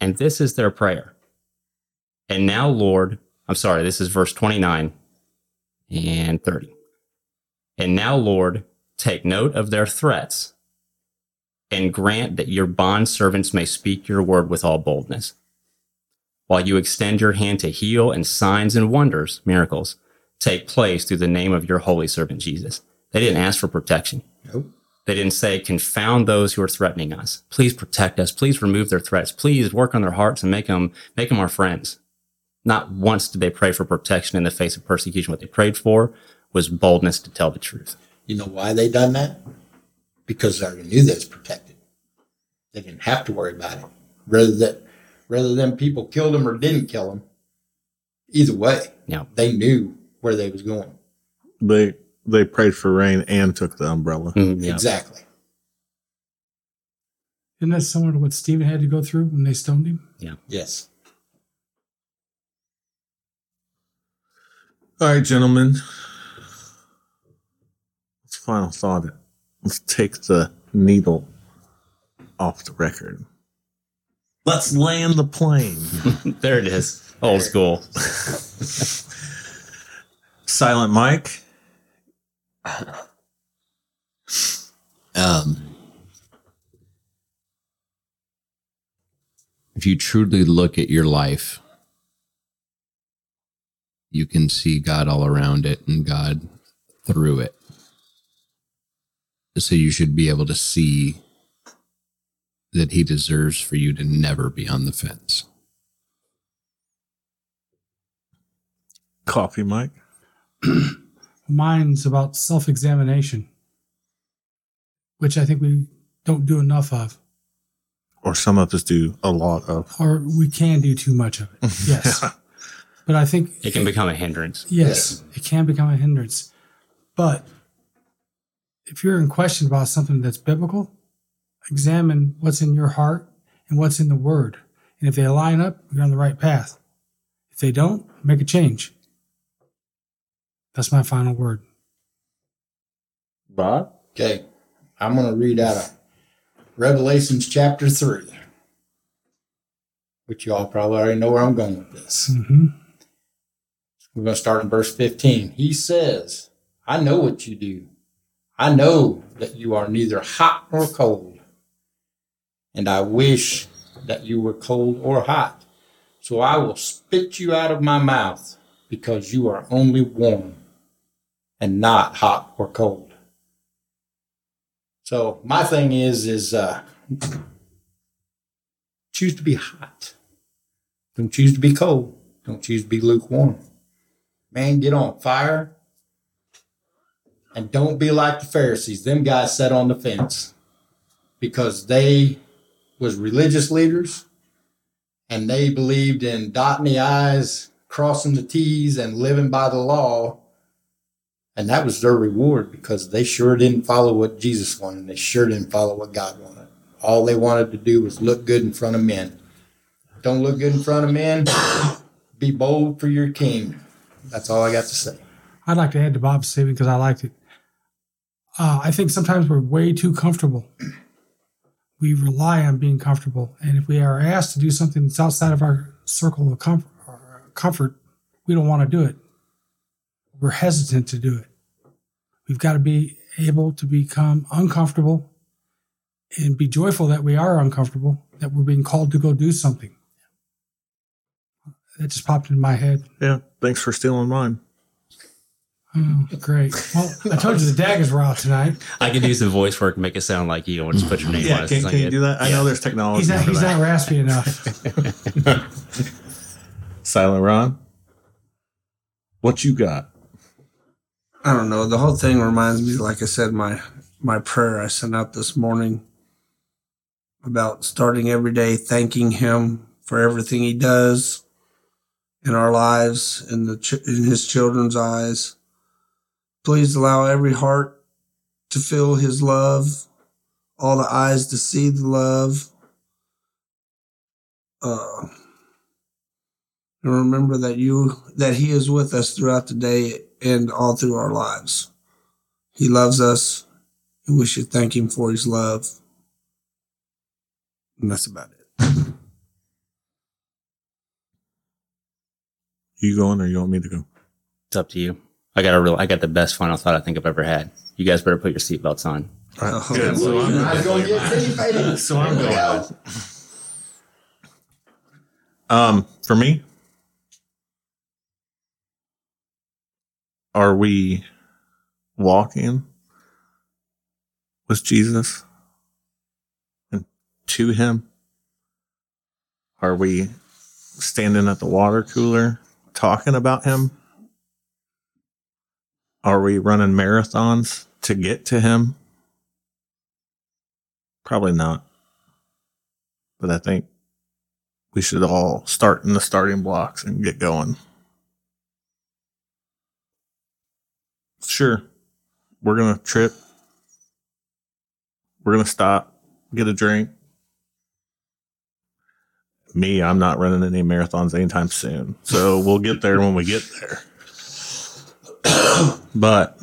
and this is their prayer. And now, Lord, I'm sorry, this is verse 29 and 30. And now, Lord, take note of their threats and grant that your bond servants may speak your word with all boldness. While you extend your hand to heal and signs and wonders, miracles, take place through the name of your holy servant Jesus. They didn't ask for protection. Nope. They didn't say, confound those who are threatening us. Please protect us. Please remove their threats. Please work on their hearts and make them, make them our friends. Not once did they pray for protection in the face of persecution. What they prayed for was boldness to tell the truth. You know why they done that? Because they already knew they was protected. They didn't have to worry about it. Rather that, rather than people killed them or didn't kill them, either way, Yeah. they knew where they was going. They they prayed for rain and took the umbrella. Mhm, yeah. Exactly. Isn't that similar to what Stephen had to go through when they stoned him? Yeah. Yes. All right, gentlemen. Let's final thought. Let's take the needle off the record. Let's land the plane. (laughs) There it is. Old school. (laughs) Silent Mike. (sighs) Um, if you truly look at your life, you can see God all around it and God through it. So you should be able to see that he deserves for you to never be on the fence. Coffee, Mike. (clears throat) Mine's about self examination, which I think we don't do enough of, Or some of us do a lot of. or we can do too much of it. (laughs) Yes. But I think It can become a hindrance. Yes, it can become a hindrance. But if you're in question about something that's biblical, examine what's in your heart and what's in the word. And if they line up, you're on the right path. If they don't, make a change. That's my final word. Bob? Okay, I'm going to read out of Revelations chapter 3, which y'all probably already know where I'm going with this. hmm We're going to start in verse 15. He says, I know what you do. I know that you are neither hot nor cold. And I wish that you were cold or hot. So I will spit you out of my mouth because you are only warm and not hot or cold. So my thing is, is, uh, choose to be hot. Don't choose to be cold. Don't choose to be lukewarm. Man, get on fire. And don't be like the Pharisees. Them guys sat on the fence because they was religious leaders and they believed in dotting the I's, crossing the T's, and living by the law. And that was their reward because they sure didn't follow what Jesus wanted. They sure didn't follow what God wanted. All they wanted to do was look good in front of men. Don't look good in front of men. Be bold for your king. That's all I got to say. I'd like to add to Bob's statement because I liked it. Uh, I think sometimes we're way too comfortable. We rely on being comfortable. And if we are asked to do something that's outside of our circle of comfort, comfort we don't want to do it. We're hesitant to do it. We've got to be able to become uncomfortable and be joyful that we are uncomfortable, that we're being called to go do something. That just popped into my head. Yeah. Thanks for stealing mine. Oh, great. Well, I told you the daggers were out tonight. I can do some voice work, and make it sound like you, want to put your name on Yeah. it. can't can you do that? I know there's technology. He's not, for he's that. not raspy enough. (laughs) Silent Ron. What you got? I don't know. The whole thing reminds me, like I said, my my prayer I sent out this morning about starting every day thanking Him for everything He does in our lives, in the in His children's eyes. Please allow every heart to feel His love, all the eyes to see the love. Uh, and remember that you that He is with us throughout the day and all through our lives. He loves us, and we should thank Him for His love. And that's about it. You going or you want me to go? It's up to you. I got a real. I got the best final thought I think I've ever had. You guys better put your seatbelts on. All right. Oh, Good. So I'm, I was going get (laughs) so I'm going. Um, for me, are we walking with Jesus and to Him? Are we standing at the water cooler talking about Him? Are we running marathons to get to Him? Probably not. But I think we should all start in the starting blocks and get going. Sure, we're going to trip. We're going to stop, get a drink. Me, I'm not running any marathons anytime soon. So we'll get there when we get there. (coughs) but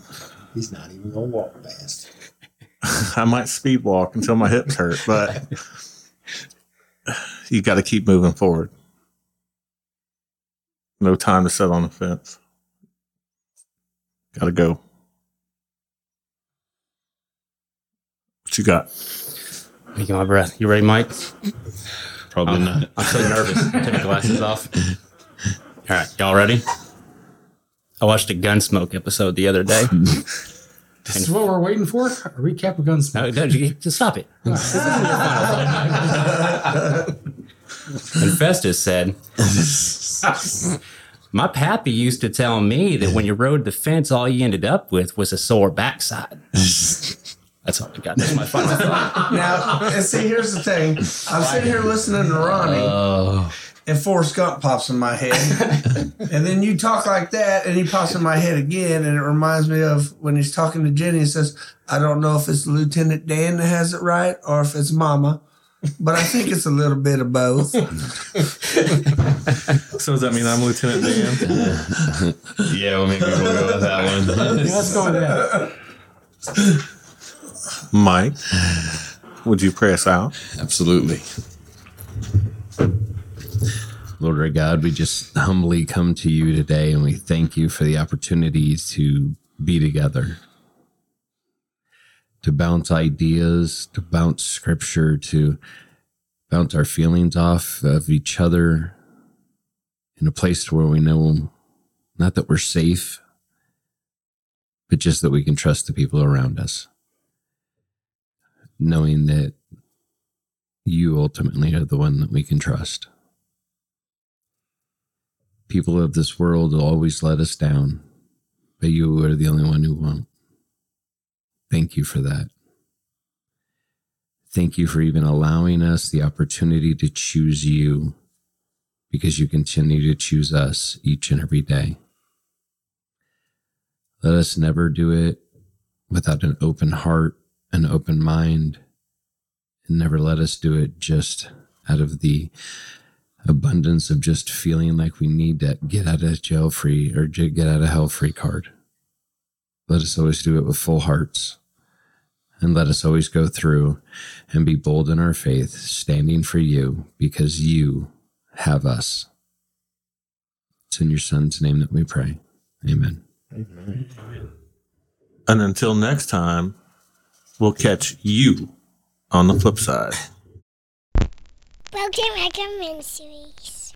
He's not even going to walk fast. (laughs) I might speed walk until my hips hurt, but you got to keep moving forward. No time to sit on the fence. Got to go. What you got? Making my breath. You ready, Mike? Probably I'm, not. I'm so nervous. Take my glasses (laughs) off. All right, y'all ready? I watched a Gunsmoke episode the other day. (laughs) This is what we're waiting for? A recap of Gunsmoke. No, no, just stop it. (laughs) This isn't your final thought. and Festus said, My pappy used to tell me that when you rode the fence, all you ended up with was a sore backside. (laughs) That's all I got. That's my final thought. (laughs) Now, and see, here's the thing. I'm sitting here listening to Ronnie, oh. and Forrest Gump pops in my head. (laughs) and then you talk like that, and he pops in my head again, and it reminds me of when he's talking to Jenny and says, I don't know if it's Lieutenant Dan that has it right or if it's Mama, but I think it's a little bit of both. So does that mean I'm Lieutenant Dan? Yeah, well, maybe we'll go with that one. (laughs) Yeah, let's go with that. Mike, would you pray us out? Absolutely. Lord our God, we just humbly come to you today and we thank you for the opportunity to be together, to bounce ideas, to bounce scripture, to bounce our feelings off of each other in a place where we know not that we're safe, but just that we can trust the people around us, knowing that you ultimately are the one that we can trust. People of this world will always let us down, but you are the only one who won't. Thank you for that. Thank you for even allowing us the opportunity to choose you because you continue to choose us each and every day. Let us never do it without an open heart, an open mind, and never let us do it just out of the abundance of just feeling like we need that get out of jail free or get out of hell free card. Let us always do it with full hearts. And let us always go through and be bold in our faith, standing for you because you have us. It's in your son's name that we pray. Amen. Amen. And until next time, we'll catch you on the flip side. Broken Record Ministries.